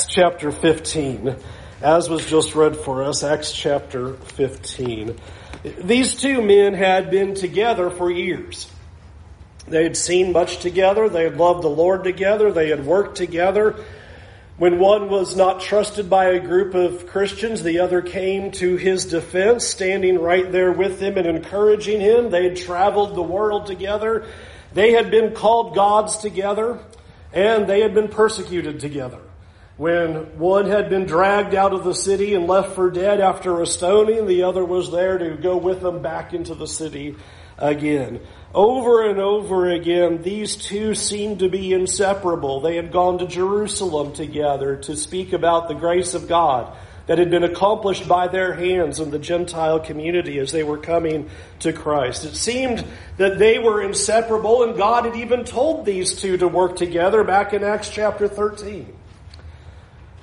Acts chapter 15, as was just read for us, Acts chapter 15. These two men had been together for years. They had seen much together. They had loved the Lord together. They had worked together. When one was not trusted by a group of Christians, the other came to his defense, standing right there with him and encouraging him. They had traveled the world together. They had been called gods together, and they had been persecuted together when one had been dragged out of the city and left for dead after a stoning, the other was there to go with them back into the city again. Over and over again, these two seemed to be inseparable. They had gone to Jerusalem together to speak about the grace of God that had been accomplished by their hands in the Gentile community as they were coming to Christ. It seemed that they were inseparable, and God had even told these two to work together back in Acts chapter 13.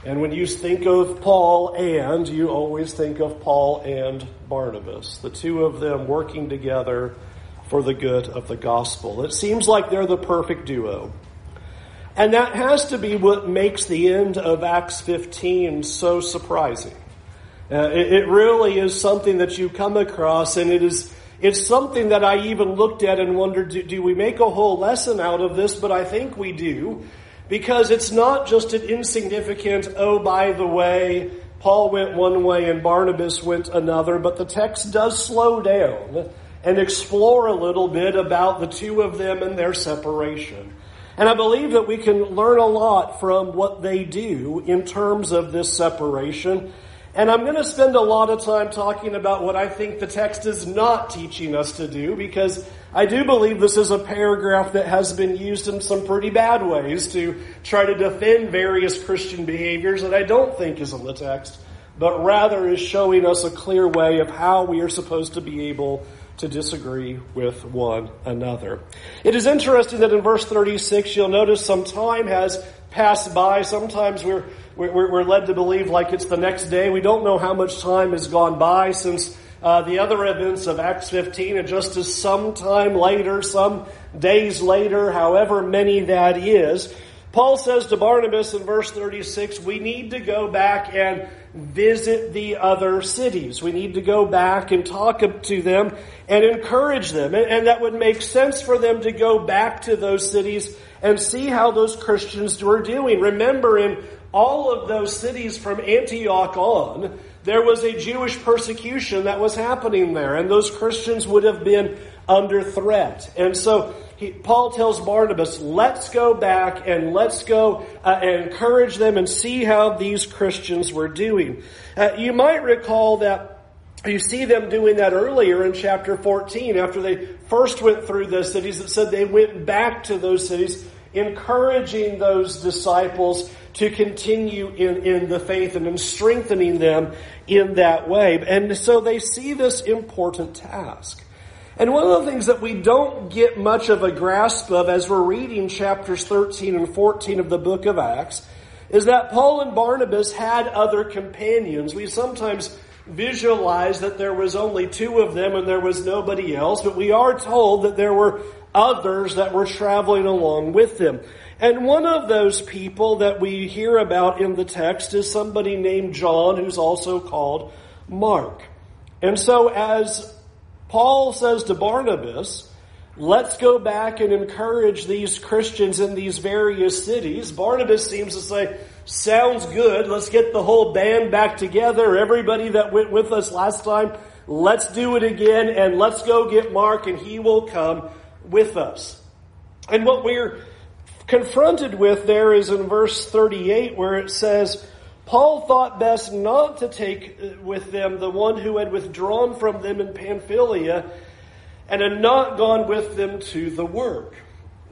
And when you think of Paul and, you always think of Paul and Barnabas, the two of them working together for the good of the gospel. It seems like they're the perfect duo. And that has to be what makes the end of Acts 15 so surprising. Uh, it, it really is something that you come across, and it is it's something that I even looked at and wondered, do, do we make a whole lesson out of this? But I think we do. Because it's not just an insignificant, oh, by the way, Paul went one way and Barnabas went another, but the text does slow down and explore a little bit about the two of them and their separation. And I believe that we can learn a lot from what they do in terms of this separation. And I'm going to spend a lot of time talking about what I think the text is not teaching us to do because I do believe this is a paragraph that has been used in some pretty bad ways to try to defend various Christian behaviors that I don't think is in the text, but rather is showing us a clear way of how we are supposed to be able to disagree with one another. It is interesting that in verse 36, you'll notice some time has passed by. Sometimes we're, we're, we're led to believe like it's the next day. We don't know how much time has gone by since uh, the other events of Acts 15, and just as some time later, some days later, however many that is, Paul says to Barnabas in verse 36, we need to go back and visit the other cities. We need to go back and talk to them and encourage them. And, and that would make sense for them to go back to those cities and see how those Christians were doing. Remember, in all of those cities from Antioch on, there was a Jewish persecution that was happening there, and those Christians would have been under threat. And so he, Paul tells Barnabas, let's go back and let's go uh, and encourage them and see how these Christians were doing. Uh, you might recall that you see them doing that earlier in chapter 14 after they first went through the cities. It said they went back to those cities, encouraging those disciples to continue in, in the faith and in strengthening them in that way. And so they see this important task. And one of the things that we don't get much of a grasp of as we're reading chapters 13 and 14 of the book of Acts is that Paul and Barnabas had other companions. We sometimes visualize that there was only two of them and there was nobody else, but we are told that there were others that were traveling along with them. And one of those people that we hear about in the text is somebody named John, who's also called Mark. And so as Paul says to Barnabas, let's go back and encourage these Christians in these various cities, Barnabas seems to say, sounds good. Let's get the whole band back together. Everybody that went with us last time, let's do it again and let's go get Mark and he will come with us. And what we're confronted with there is in verse 38 where it says, Paul thought best not to take uh, with them the one who had withdrawn from them in Pamphylia and had not gone with them to the work.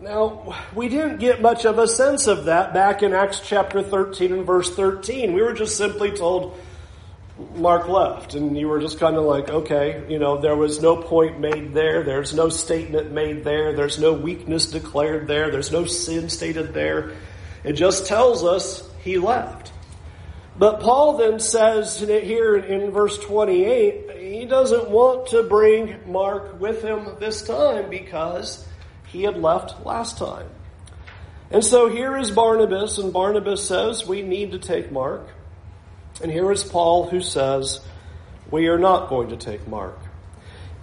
Now, we didn't get much of a sense of that back in Acts chapter 13 and verse 13. We were just simply told, Mark left. And you were just kind of like, okay, you know, there was no point made there. There's no statement made there. There's no weakness declared there. There's no sin stated there. It just tells us he left. But Paul then says here in verse 28, he doesn't want to bring Mark with him this time because he had left last time. And so here is Barnabas, and Barnabas says we need to take Mark. And here is Paul who says we are not going to take Mark.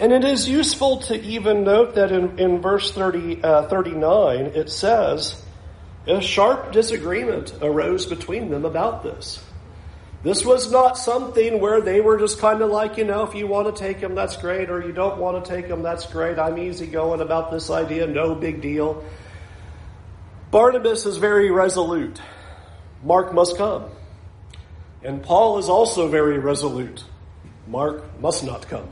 And it is useful to even note that in, in verse 30, uh, 39, it says, a sharp disagreement arose between them about this. This was not something where they were just kind of like, you know, if you want to take him, that's great, or you don't want to take him, that's great. I'm easygoing about this idea, no big deal. Barnabas is very resolute. Mark must come. And Paul is also very resolute. Mark must not come.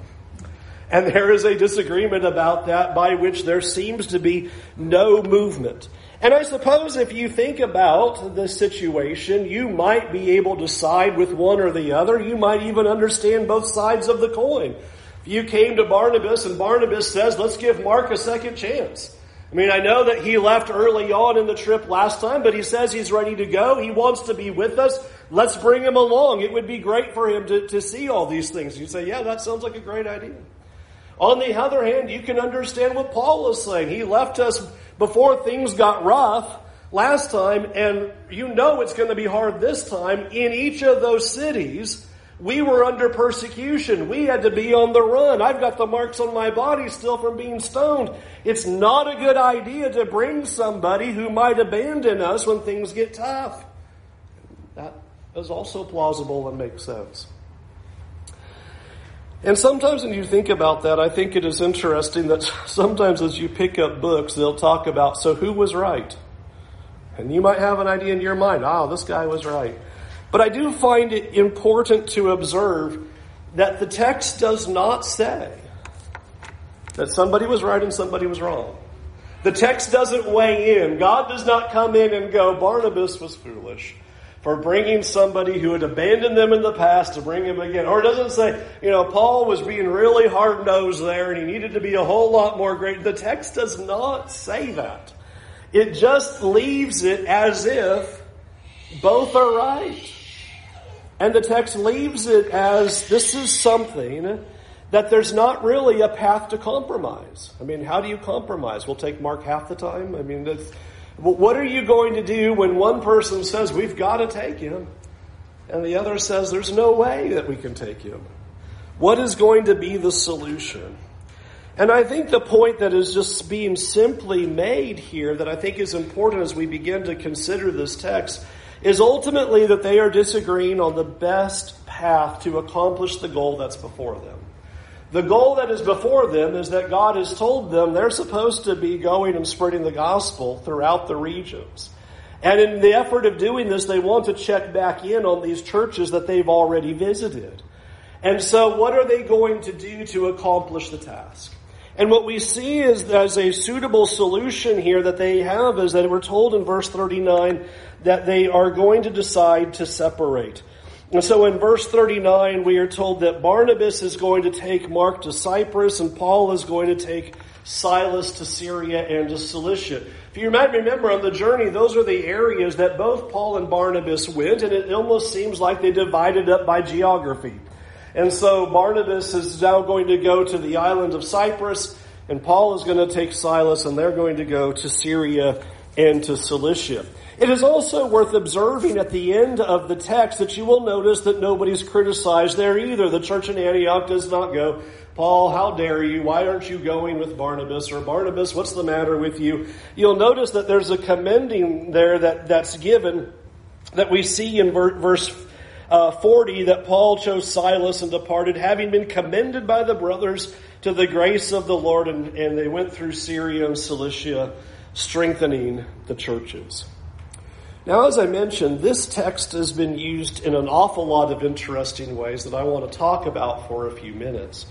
And there is a disagreement about that by which there seems to be no movement. And I suppose if you think about the situation, you might be able to side with one or the other. You might even understand both sides of the coin. If you came to Barnabas and Barnabas says, let's give Mark a second chance. I mean, I know that he left early on in the trip last time, but he says he's ready to go. He wants to be with us. Let's bring him along. It would be great for him to, to see all these things. You say, yeah, that sounds like a great idea. On the other hand, you can understand what Paul is saying. He left us before things got rough last time, and you know it's going to be hard this time. In each of those cities, we were under persecution. We had to be on the run. I've got the marks on my body still from being stoned. It's not a good idea to bring somebody who might abandon us when things get tough. That is also plausible and makes sense. And sometimes when you think about that, I think it is interesting that sometimes as you pick up books, they'll talk about, so who was right? And you might have an idea in your mind, oh, this guy was right. But I do find it important to observe that the text does not say that somebody was right and somebody was wrong. The text doesn't weigh in. God does not come in and go, Barnabas was foolish for bringing somebody who had abandoned them in the past to bring him again. Or it doesn't say, you know, Paul was being really hard nosed there and he needed to be a whole lot more great. The text does not say that. It just leaves it as if both are right. And the text leaves it as this is something that there's not really a path to compromise. I mean, how do you compromise? We'll take Mark half the time. I mean, that's, what are you going to do when one person says, we've got to take him, and the other says, there's no way that we can take him? What is going to be the solution? And I think the point that is just being simply made here that I think is important as we begin to consider this text is ultimately that they are disagreeing on the best path to accomplish the goal that's before them. The goal that is before them is that God has told them they're supposed to be going and spreading the gospel throughout the regions. And in the effort of doing this, they want to check back in on these churches that they've already visited. And so what are they going to do to accomplish the task? And what we see is as a suitable solution here that they have is that we're told in verse 39 that they are going to decide to separate. And so in verse 39, we are told that Barnabas is going to take Mark to Cyprus and Paul is going to take Silas to Syria and to Cilicia. If you might remember on the journey, those are the areas that both Paul and Barnabas went, and it almost seems like they divided up by geography. And so Barnabas is now going to go to the island of Cyprus, and Paul is going to take Silas, and they're going to go to Syria and to Cilicia. It is also worth observing at the end of the text that you will notice that nobody's criticized there either. The church in Antioch does not go, Paul, how dare you? Why aren't you going with Barnabas? Or Barnabas, what's the matter with you? You'll notice that there's a commending there that, that's given that we see in verse uh, 40 that Paul chose Silas and departed, having been commended by the brothers to the grace of the Lord, and, and they went through Syria and Cilicia, strengthening the churches. Now, as I mentioned, this text has been used in an awful lot of interesting ways that I want to talk about for a few minutes.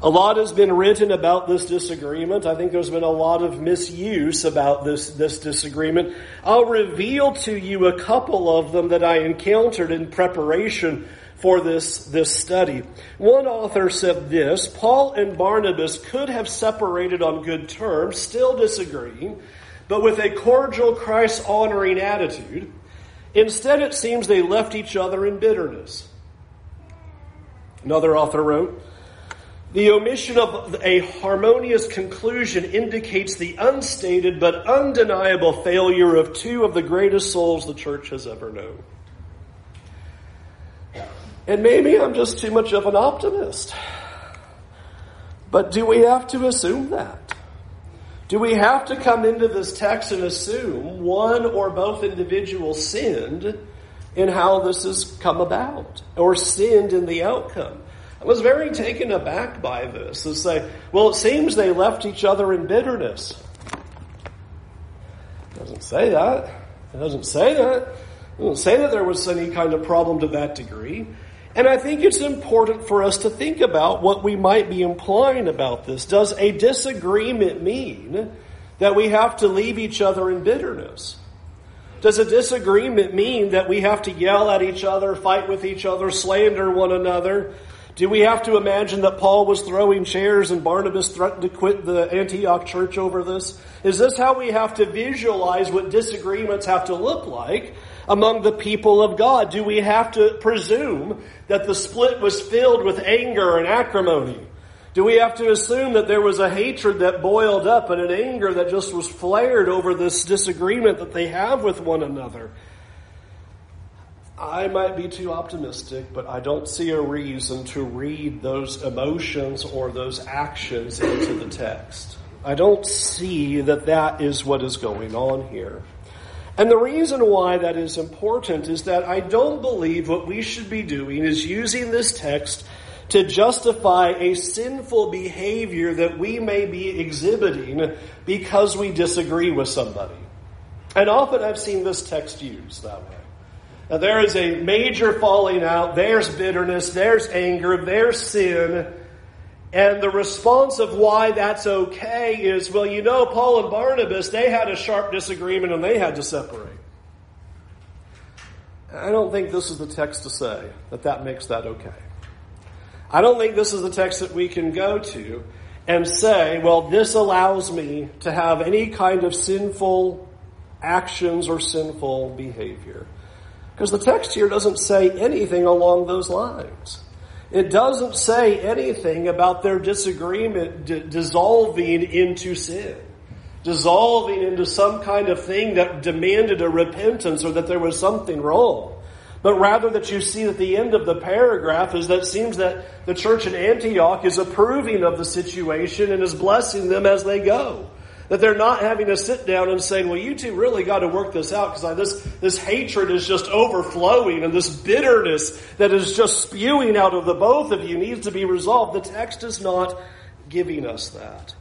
A lot has been written about this disagreement. I think there's been a lot of misuse about this, this disagreement. I'll reveal to you a couple of them that I encountered in preparation for this, this study. One author said this, Paul and Barnabas could have separated on good terms, still disagreeing, but with a cordial Christ honoring attitude. Instead, it seems they left each other in bitterness. Another author wrote, The omission of a harmonious conclusion indicates the unstated but undeniable failure of two of the greatest souls the church has ever known. And maybe I'm just too much of an optimist. But do we have to assume that? Do we have to come into this text and assume one or both individuals sinned in how this has come about or sinned in the outcome? I was very taken aback by this to say, well, it seems they left each other in bitterness. It doesn't say that. It doesn't say that. It doesn't say that there was any kind of problem to that degree. And I think it's important for us to think about what we might be implying about this. Does a disagreement mean that we have to leave each other in bitterness? Does a disagreement mean that we have to yell at each other, fight with each other, slander one another? Do we have to imagine that Paul was throwing chairs and Barnabas threatened to quit the Antioch church over this? Is this how we have to visualize what disagreements have to look like? Among the people of God? Do we have to presume that the split was filled with anger and acrimony? Do we have to assume that there was a hatred that boiled up and an anger that just was flared over this disagreement that they have with one another? I might be too optimistic, but I don't see a reason to read those emotions or those actions into the text. I don't see that that is what is going on here. And the reason why that is important is that I don't believe what we should be doing is using this text to justify a sinful behavior that we may be exhibiting because we disagree with somebody. And often I've seen this text used that way. Now there is a major falling out, there's bitterness, there's anger, there's sin, and the response of why that's okay is, well, you know, Paul and Barnabas, they had a sharp disagreement and they had to separate. I don't think this is the text to say that that makes that okay. I don't think this is the text that we can go to and say, well, this allows me to have any kind of sinful actions or sinful behavior. Because the text here doesn't say anything along those lines. It doesn't say anything about their disagreement d- dissolving into sin, dissolving into some kind of thing that demanded a repentance or that there was something wrong. But rather that you see at the end of the paragraph is that it seems that the church in Antioch is approving of the situation and is blessing them as they go. That they're not having to sit down and saying, well, you two really got to work this out because this, this hatred is just overflowing and this bitterness that is just spewing out of the both of you needs to be resolved. The text is not giving us that.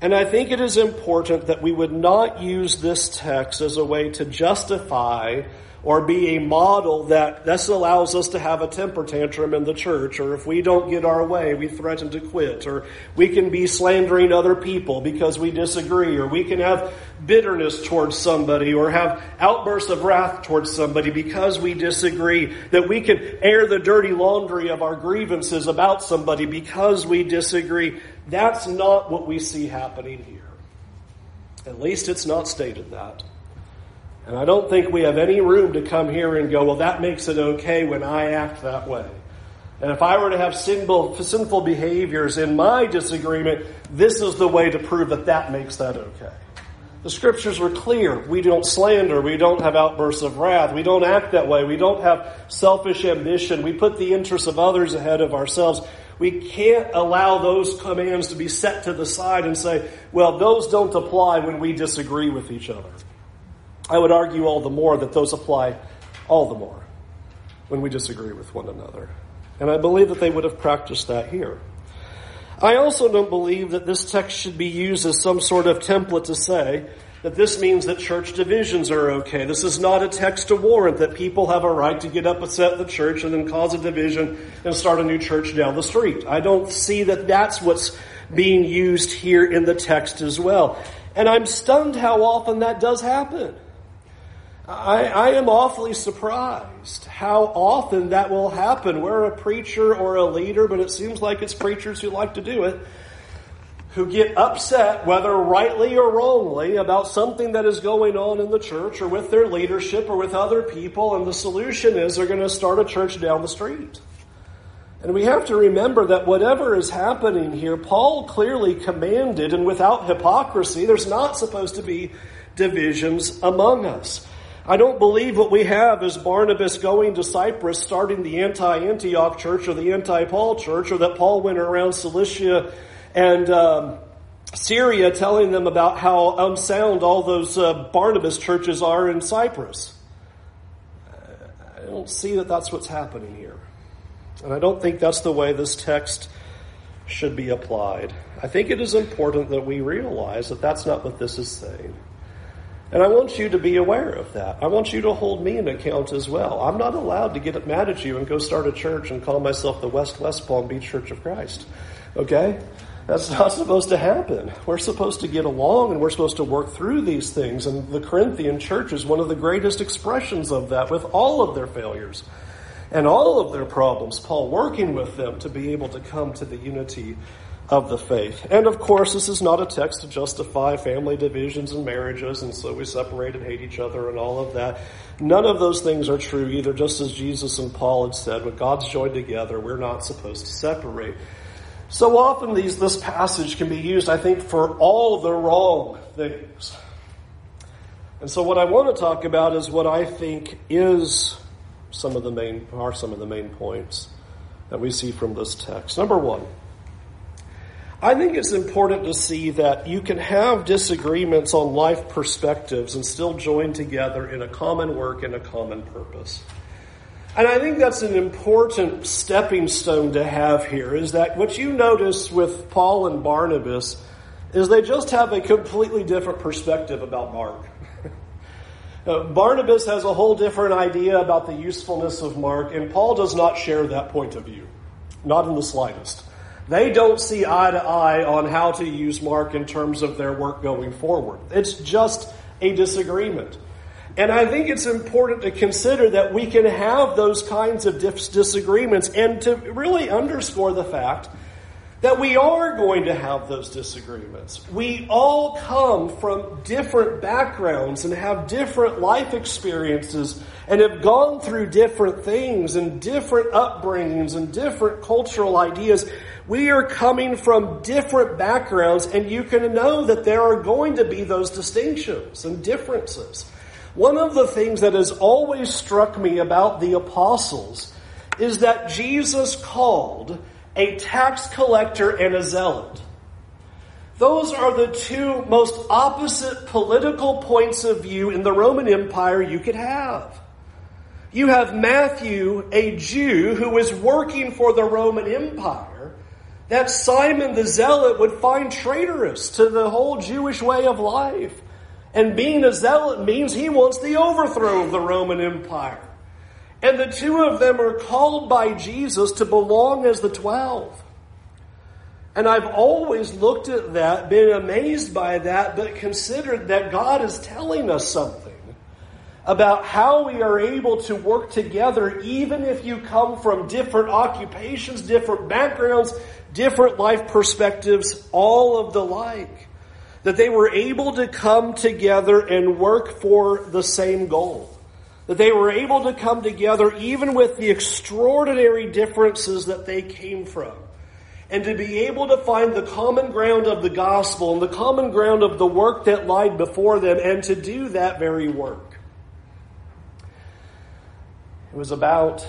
And I think it is important that we would not use this text as a way to justify or be a model that this allows us to have a temper tantrum in the church, or if we don't get our way, we threaten to quit, or we can be slandering other people because we disagree, or we can have bitterness towards somebody, or have outbursts of wrath towards somebody because we disagree, that we can air the dirty laundry of our grievances about somebody because we disagree. That's not what we see happening here. At least it's not stated that. And I don't think we have any room to come here and go, well, that makes it okay when I act that way. And if I were to have sinful, sinful behaviors in my disagreement, this is the way to prove that that makes that okay. The scriptures were clear. We don't slander. We don't have outbursts of wrath. We don't act that way. We don't have selfish ambition. We put the interests of others ahead of ourselves. We can't allow those commands to be set to the side and say, well, those don't apply when we disagree with each other. I would argue all the more that those apply all the more when we disagree with one another. And I believe that they would have practiced that here. I also don't believe that this text should be used as some sort of template to say that this means that church divisions are okay. This is not a text to warrant that people have a right to get up and set the church and then cause a division and start a new church down the street. I don't see that that's what's being used here in the text as well. And I'm stunned how often that does happen. I, I, am awfully surprised how often that will happen. We're a preacher or a leader, but it seems like it's preachers who like to do it, who get upset, whether rightly or wrongly, about something that is going on in the church or with their leadership or with other people, and the solution is they're going to start a church down the street. And we have to remember that whatever is happening here, Paul clearly commanded, and without hypocrisy, there's not supposed to be divisions among us. I don't believe what we have is Barnabas going to Cyprus, starting the anti Antioch church or the anti Paul church, or that Paul went around Cilicia and um, Syria telling them about how unsound all those uh, Barnabas churches are in Cyprus. I don't see that that's what's happening here. And I don't think that's the way this text should be applied. I think it is important that we realize that that's not what this is saying. And I want you to be aware of that. I want you to hold me in account as well. I'm not allowed to get mad at you and go start a church and call myself the West West Palm Beach Church of Christ. Okay? That's not supposed to happen. We're supposed to get along and we're supposed to work through these things. And the Corinthian church is one of the greatest expressions of that with all of their failures and all of their problems. Paul working with them to be able to come to the unity of the faith. And of course, this is not a text to justify family divisions and marriages, and so we separate and hate each other and all of that. None of those things are true either, just as Jesus and Paul had said, when God's joined together, we're not supposed to separate. So often these, this passage can be used, I think, for all the wrong things. And so what I want to talk about is what I think is some of the main, are some of the main points that we see from this text. Number one, I think it's important to see that you can have disagreements on life perspectives and still join together in a common work and a common purpose. And I think that's an important stepping stone to have here is that what you notice with Paul and Barnabas is they just have a completely different perspective about Mark. uh, Barnabas has a whole different idea about the usefulness of Mark, and Paul does not share that point of view. Not in the slightest. They don't see eye to eye on how to use Mark in terms of their work going forward. It's just a disagreement. And I think it's important to consider that we can have those kinds of disagreements and to really underscore the fact that we are going to have those disagreements. We all come from different backgrounds and have different life experiences and have gone through different things and different upbringings and different cultural ideas. We are coming from different backgrounds and you can know that there are going to be those distinctions and differences. One of the things that has always struck me about the apostles is that Jesus called a tax collector and a zealot. Those are the two most opposite political points of view in the Roman Empire you could have. You have Matthew, a Jew who is working for the Roman Empire, that Simon the Zealot would find traitorous to the whole Jewish way of life. And being a zealot means he wants the overthrow of the Roman Empire. And the two of them are called by Jesus to belong as the twelve. And I've always looked at that, been amazed by that, but considered that God is telling us something about how we are able to work together, even if you come from different occupations, different backgrounds, different life perspectives, all of the like. That they were able to come together and work for the same goal that they were able to come together even with the extraordinary differences that they came from. And to be able to find the common ground of the gospel and the common ground of the work that lied before them and to do that very work. It was about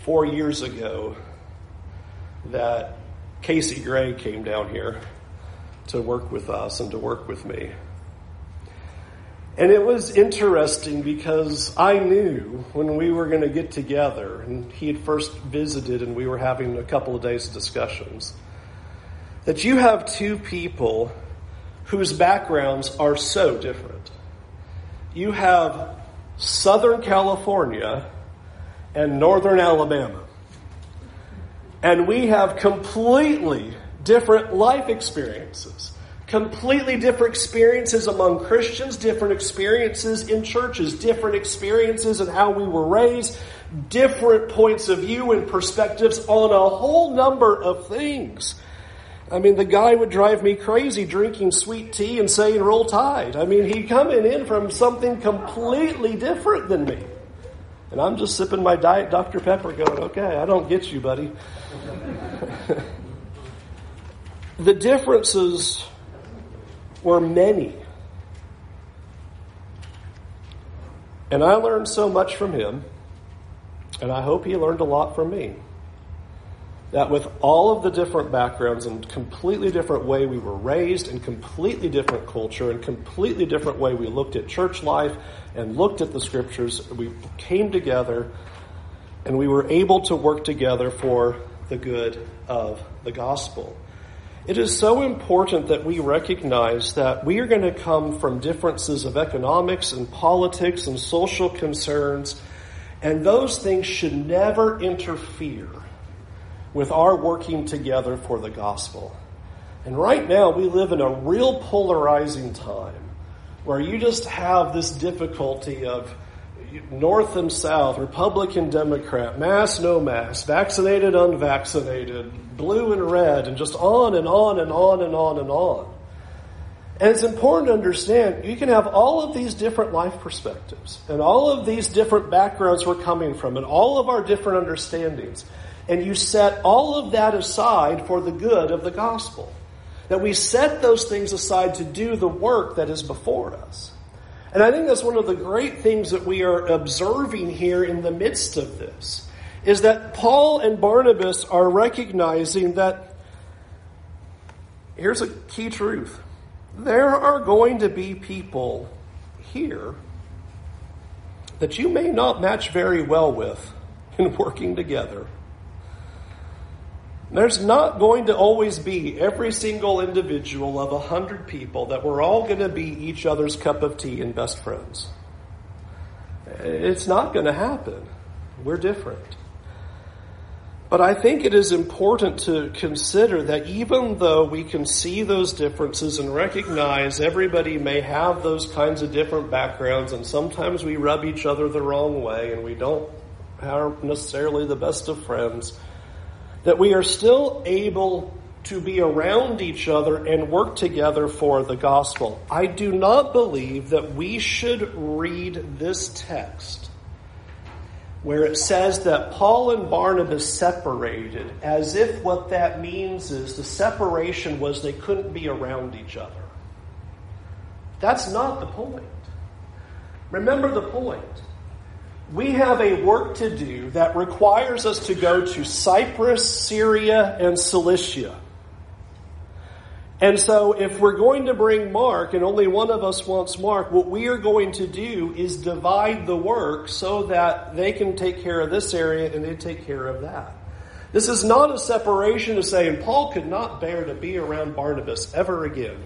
four years ago that Casey Gray came down here to work with us and to work with me. And it was interesting because I knew when we were going to get together, and he had first visited and we were having a couple of days of discussions, that you have two people whose backgrounds are so different. You have Southern California and Northern Alabama. And we have completely different life experiences completely different experiences among Christians, different experiences in churches, different experiences in how we were raised, different points of view and perspectives on a whole number of things. I mean, the guy would drive me crazy drinking sweet tea and saying roll tide. I mean, he'd coming in from something completely different than me. And I'm just sipping my Diet Dr. Pepper going, okay, I don't get you, buddy. the differences were many. And I learned so much from him, and I hope he learned a lot from me. That with all of the different backgrounds and completely different way we were raised and completely different culture and completely different way we looked at church life and looked at the scriptures, we came together and we were able to work together for the good of the gospel. It is so important that we recognize that we are going to come from differences of economics and politics and social concerns, and those things should never interfere with our working together for the gospel. And right now, we live in a real polarizing time where you just have this difficulty of North and South, Republican, Democrat, mass, no mass, vaccinated, unvaccinated, blue and red, and just on and on and on and on and on. And it's important to understand you can have all of these different life perspectives and all of these different backgrounds we're coming from and all of our different understandings. And you set all of that aside for the good of the gospel. That we set those things aside to do the work that is before us. And I think that's one of the great things that we are observing here in the midst of this is that Paul and Barnabas are recognizing that here's a key truth. There are going to be people here that you may not match very well with in working together. There's not going to always be every single individual of a hundred people that we're all going to be each other's cup of tea and best friends. It's not going to happen. We're different. But I think it is important to consider that even though we can see those differences and recognize everybody may have those kinds of different backgrounds and sometimes we rub each other the wrong way and we don't have necessarily the best of friends, that we are still able to be around each other and work together for the gospel. I do not believe that we should read this text where it says that Paul and Barnabas separated as if what that means is the separation was they couldn't be around each other. That's not the point. Remember the point we have a work to do that requires us to go to Cyprus, Syria, and Cilicia. And so, if we're going to bring Mark, and only one of us wants Mark, what we are going to do is divide the work so that they can take care of this area and they take care of that. This is not a separation to say, and Paul could not bear to be around Barnabas ever again.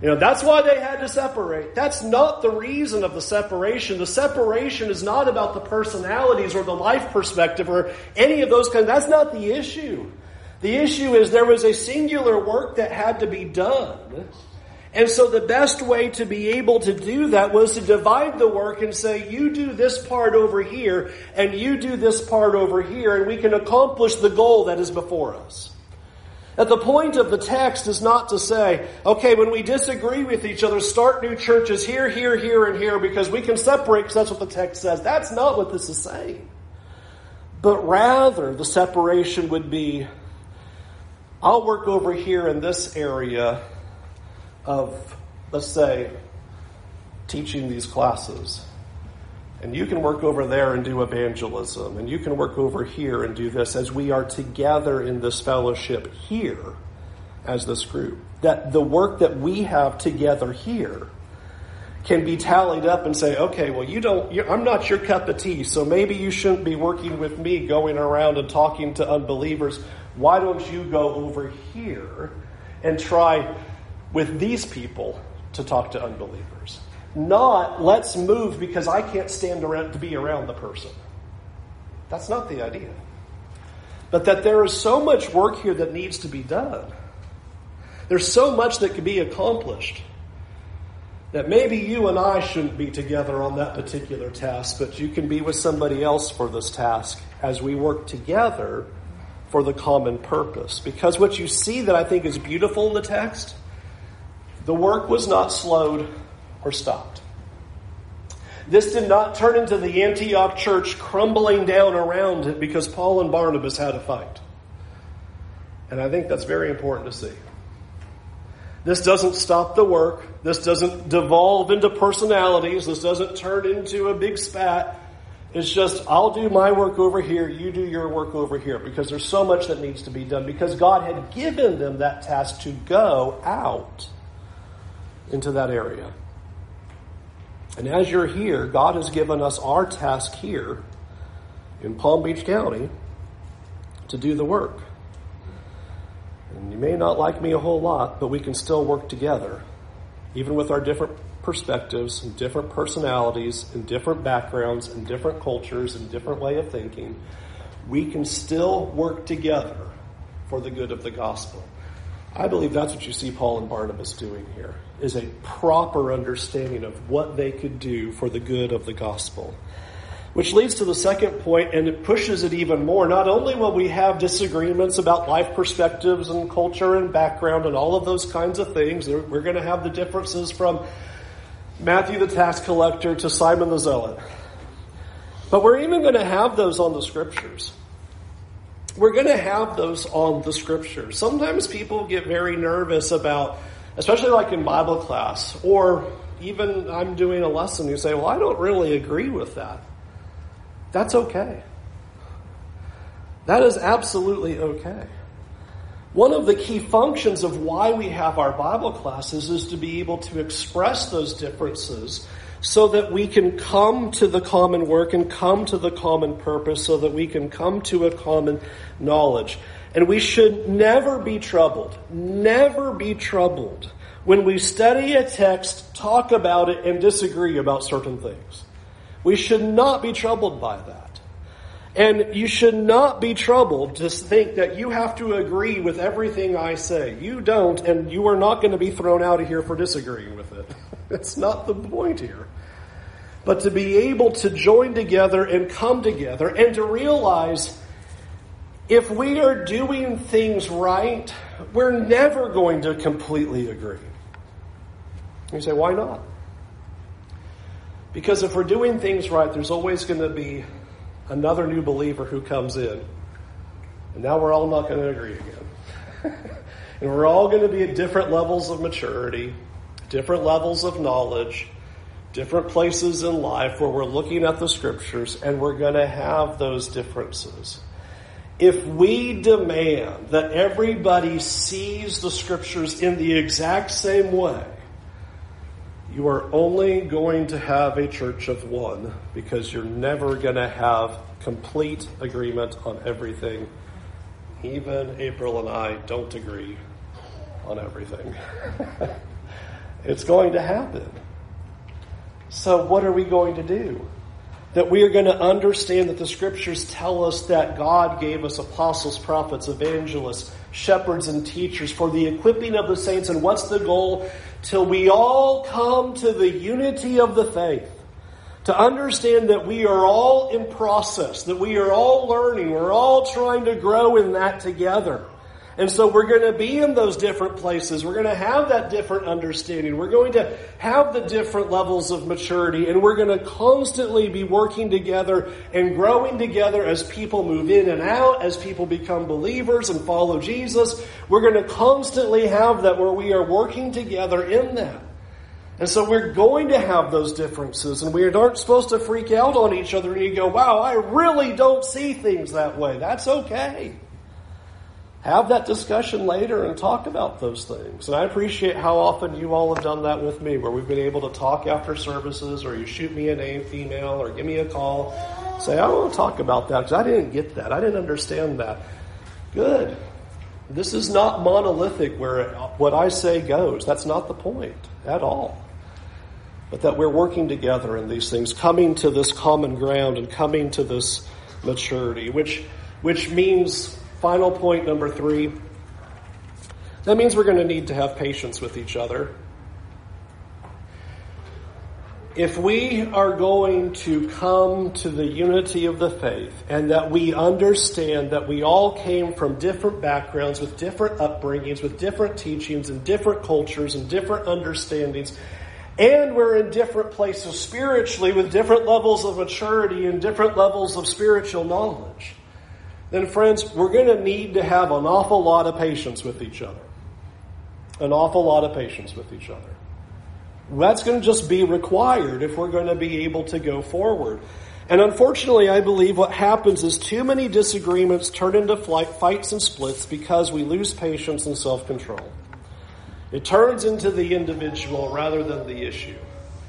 You know, that's why they had to separate. That's not the reason of the separation. The separation is not about the personalities or the life perspective or any of those kinds. That's not the issue. The issue is there was a singular work that had to be done. And so the best way to be able to do that was to divide the work and say, you do this part over here and you do this part over here and we can accomplish the goal that is before us. That the point of the text is not to say, okay, when we disagree with each other, start new churches here, here, here, and here because we can separate because that's what the text says. That's not what this is saying. But rather, the separation would be, I'll work over here in this area of, let's say, teaching these classes. And you can work over there and do evangelism. And you can work over here and do this as we are together in this fellowship here as this group. That the work that we have together here can be tallied up and say, okay, well, you don't, I'm not your cup of tea, so maybe you shouldn't be working with me going around and talking to unbelievers. Why don't you go over here and try with these people to talk to unbelievers? Not let's move because I can't stand around to be around the person. That's not the idea. But that there is so much work here that needs to be done. There's so much that can be accomplished that maybe you and I shouldn't be together on that particular task, but you can be with somebody else for this task as we work together for the common purpose. Because what you see that I think is beautiful in the text, the work was not slowed or stopped. This did not turn into the Antioch church crumbling down around it because Paul and Barnabas had a fight. And I think that's very important to see. This doesn't stop the work. This doesn't devolve into personalities. This doesn't turn into a big spat. It's just, I'll do my work over here, you do your work over here, because there's so much that needs to be done, because God had given them that task to go out into that area. And as you're here, God has given us our task here in Palm Beach County to do the work. And you may not like me a whole lot, but we can still work together, even with our different perspectives and different personalities and different backgrounds and different cultures and different way of thinking. We can still work together for the good of the gospel. I believe that's what you see Paul and Barnabas doing here is a proper understanding of what they could do for the good of the gospel. Which leads to the second point, and it pushes it even more. Not only will we have disagreements about life perspectives and culture and background and all of those kinds of things, we're going to have the differences from Matthew the tax collector to Simon the zealot. But we're even going to have those on the scriptures. We're going to have those on the scriptures. Sometimes people get very nervous about especially like in Bible class, or even I'm doing a lesson, you say, Well, I don't really agree with that. That's okay. That is absolutely okay. One of the key functions of why we have our Bible classes is to be able to express those differences so that we can come to the common work and come to the common purpose so that we can come to a common knowledge. And we should never be troubled, never be troubled when we study a text, talk about it, and disagree about certain things. We should not be troubled by that. And you should not be troubled to think that you have to agree with everything I say. You don't, and you are not going to be thrown out of here for disagreeing with it. That's not the point here. But to be able to join together and come together and to realize if we are doing things right, we're never going to completely agree. You say, why not? Because if we're doing things right, there's always going to be another new believer who comes in. And now we're all not going to agree again. and we're all going to be at different levels of maturity, different levels of knowledge, different places in life where we're looking at the scriptures and we're going to have those differences if we demand that everybody sees the scriptures in the exact same way, you are only going to have a church of one because you're never going to have complete agreement on everything. Even April and I don't agree on everything. it's going to happen. So, what are we going to do? That we are going to understand that the scriptures tell us that God gave us apostles, prophets, evangelists, shepherds, and teachers for the equipping of the saints. And what's the goal? Till we all come to the unity of the faith. To understand that we are all in process, that we are all learning, we're all trying to grow in that together. And so we're going to be in those different places. We're going to have that different understanding. We're going to have the different levels of maturity and we're going to constantly be working together and growing together as people move in and out, as people become believers and follow Jesus. We're going to constantly have that where we are working together in that. And so we're going to have those differences and we aren't supposed to freak out on each other and you go, wow, I really don't see things that way. That's okay have that discussion later and talk about those things. And I appreciate how often you all have done that with me, where we've been able to talk after services, or you shoot me a name, female, or give me a call. Say, I want to talk about that because I didn't get that. I didn't understand that. Good. This is not monolithic where what I say goes. That's not the point at all. But that we're working together in these things, coming to this common ground and coming to this maturity, which, which means Final point number three. That means we're going to need to have patience with each other. If we are going to come to the unity of the faith and that we understand that we all came from different backgrounds with different upbringings, with different teachings and different cultures and different understandings, and we're in different places spiritually with different levels of maturity and different levels of spiritual knowledge, then, friends, we're going to need to have an awful lot of patience with each other. An awful lot of patience with each other. That's going to just be required if we're going to be able to go forward. And unfortunately, I believe what happens is too many disagreements turn into fights and splits because we lose patience and self control. It turns into the individual rather than the issue.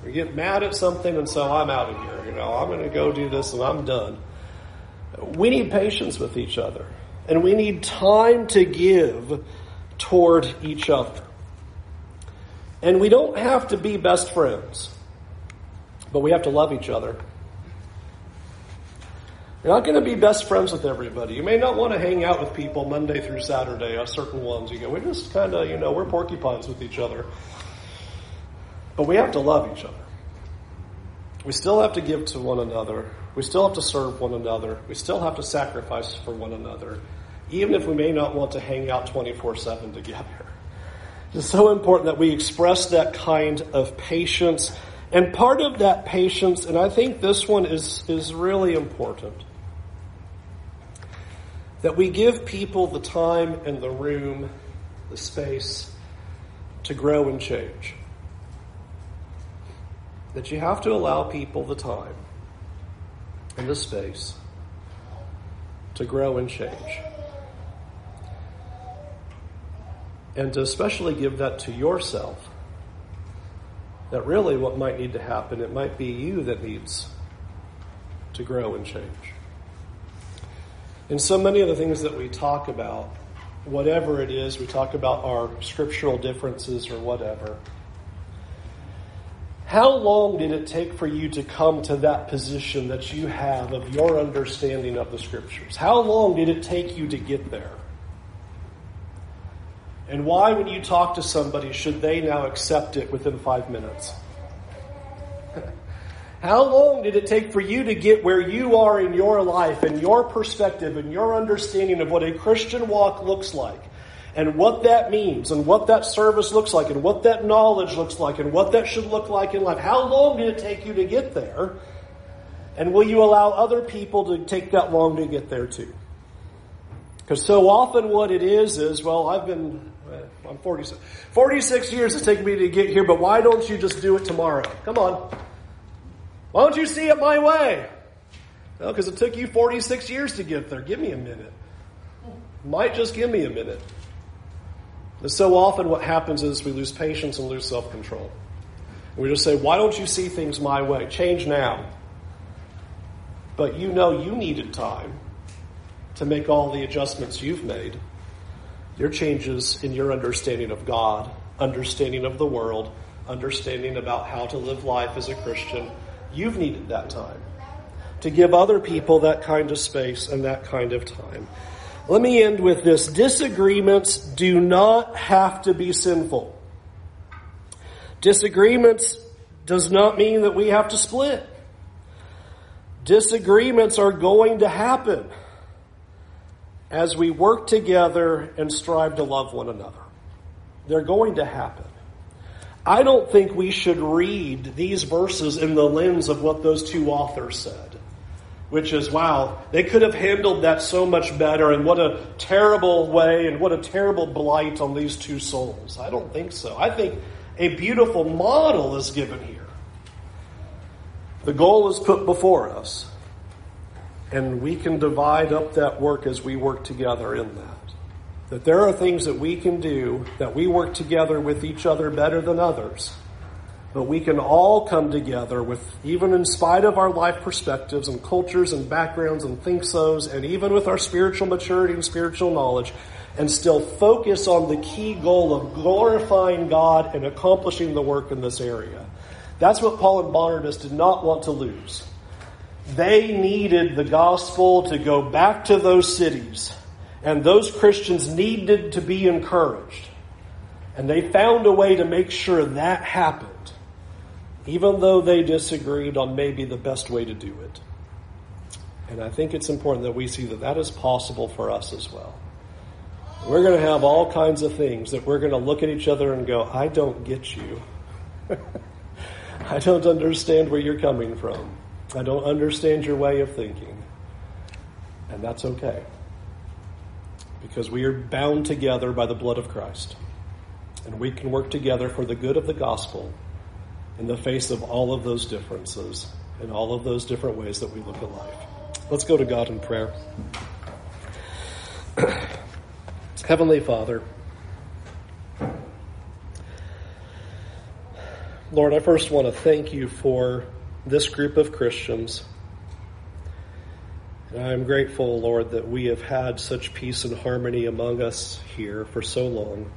We get mad at something and so I'm out of here. You know, I'm going to go do this and I'm done. We need patience with each other and we need time to give toward each other. And we don't have to be best friends, but we have to love each other you're not going to be best friends with everybody. You may not want to hang out with people Monday through Saturday, uh, certain ones. You go, we're just kind of, you know, we're porcupines with each other. But we have to love each other. We still have to give to one another. We still have to serve one another. We still have to sacrifice for one another, even if we may not want to hang out 24 7 together. It's so important that we express that kind of patience. And part of that patience, and I think this one is, is really important, that we give people the time and the room, the space to grow and change. That you have to allow people the time and the space to grow and change. And to especially give that to yourself. That really what might need to happen, it might be you that needs to grow and change. In so many of the things that we talk about, whatever it is, we talk about our scriptural differences or whatever. How long did it take for you to come to that position that you have of your understanding of the scriptures? How long did it take you to get there? And why, when you talk to somebody, should they now accept it within five minutes? How long did it take for you to get where you are in your life and your perspective and your understanding of what a Christian walk looks like and what that means and what that service looks like and what that knowledge looks like and what that should look like in life? How long did it take you to get there? And will you allow other people to take that long to get there too? Because so often what it is is, well, I've been, I'm 46. 46 years it's taken me to get here, but why don't you just do it tomorrow? Come on. Why don't you see it my way? Well, because it took you 46 years to get there. Give me a minute. Might just give me a minute. But so often what happens is we lose patience and lose self control. We just say, why don't you see things my way? Change now. But you know you needed time to make all the adjustments you've made. Your changes in your understanding of God, understanding of the world, understanding about how to live life as a Christian, You've needed that time to give other people that kind of space and that kind of time. Let me end with this. Disagreements do not have to be sinful. Disagreements does not mean that we have to split. Disagreements are going to happen as we work together and strive to love one another. They're going to happen. I don't think we should read these verses in the lens of what those two authors said, which is, wow, they could have handled that so much better, and what a terrible way, and what a terrible blight on these two souls. I don't think so. I think a beautiful model is given here. The goal is put before us, and we can divide up that work as we work together in that that there are things that we can do that we work together with each other better than others. But we can all come together with, even in spite of our life perspectives and cultures and backgrounds and think so's, and even with our spiritual maturity and spiritual knowledge, and still focus on the key goal of glorifying God and accomplishing the work in this area. That's what Paul and Barnabas did not want to lose. They needed the gospel to go back to those cities and those Christians needed to be encouraged. And they found a way to make sure that happened, even though they disagreed on maybe the best way to do it. And I think it's important that we see that that is possible for us as well. We're going to have all kinds of things that we're going to look at each other and go, I don't get you. I don't understand where you're coming from. I don't understand your way of thinking. And that's okay. Because we are bound together by the blood of Christ. And we can work together for the good of the gospel in the face of all of those differences and all of those different ways that we look at life. Let's go to God in prayer. Heavenly Father, Lord, I first want to thank you for this group of Christians. And I am grateful, Lord, that we have had such peace and harmony among us here for so long.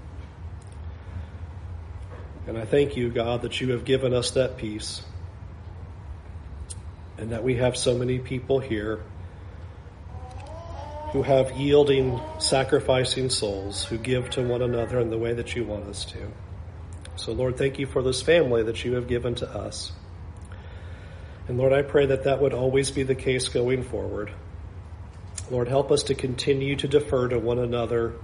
And I thank you, God, that you have given us that peace and that we have so many people here who have yielding, sacrificing souls who give to one another in the way that you want us to. So, Lord, thank you for this family that you have given to us. And Lord, I pray that that would always be the case going forward. Lord, help us to continue to defer to one another,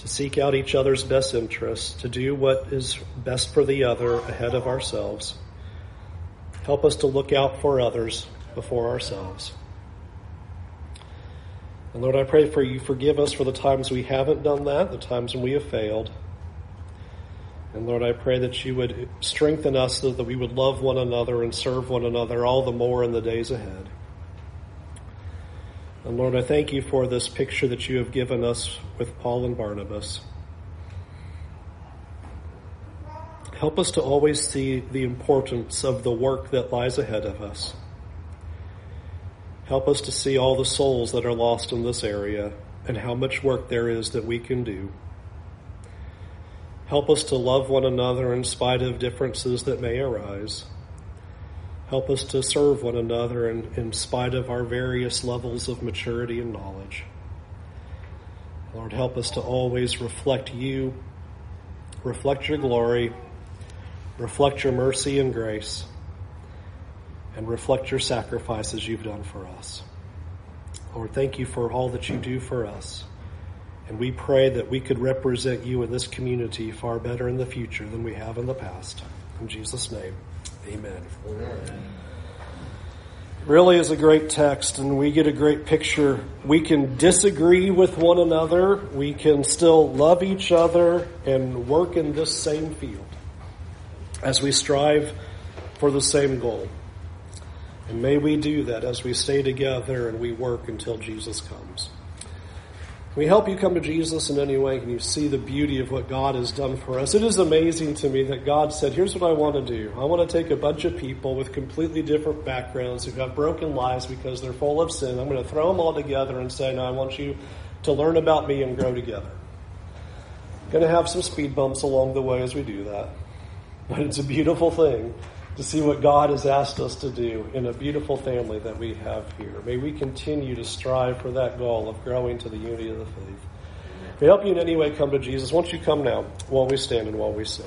to seek out each other's best interests, to do what is best for the other ahead of ourselves. Help us to look out for others before ourselves. And Lord, I pray for you forgive us for the times we haven't done that, the times when we have failed. And Lord, I pray that you would strengthen us so that we would love one another and serve one another all the more in the days ahead. And Lord, I thank you for this picture that you have given us with Paul and Barnabas. Help us to always see the importance of the work that lies ahead of us. Help us to see all the souls that are lost in this area and how much work there is that we can do. Help us to love one another in spite of differences that may arise. Help us to serve one another in, in spite of our various levels of maturity and knowledge. Lord, help us to always reflect you, reflect your glory, reflect your mercy and grace, and reflect your sacrifices you've done for us. Lord, thank you for all that you do for us. And we pray that we could represent you in this community far better in the future than we have in the past. In Jesus' name, amen. amen. Really is a great text, and we get a great picture. We can disagree with one another, we can still love each other, and work in this same field as we strive for the same goal. And may we do that as we stay together and we work until Jesus comes. Can we help you come to Jesus in any way? Can you see the beauty of what God has done for us? It is amazing to me that God said, here's what I want to do. I want to take a bunch of people with completely different backgrounds who've broken lives because they're full of sin. I'm going to throw them all together and say, no, I want you to learn about me and grow together. Going to have some speed bumps along the way as we do that. But it's a beautiful thing to see what God has asked us to do in a beautiful family that we have here. May we continue to strive for that goal of growing to the unity of the faith. May help you in any way come to Jesus. Won't you come now while we stand and while we sing?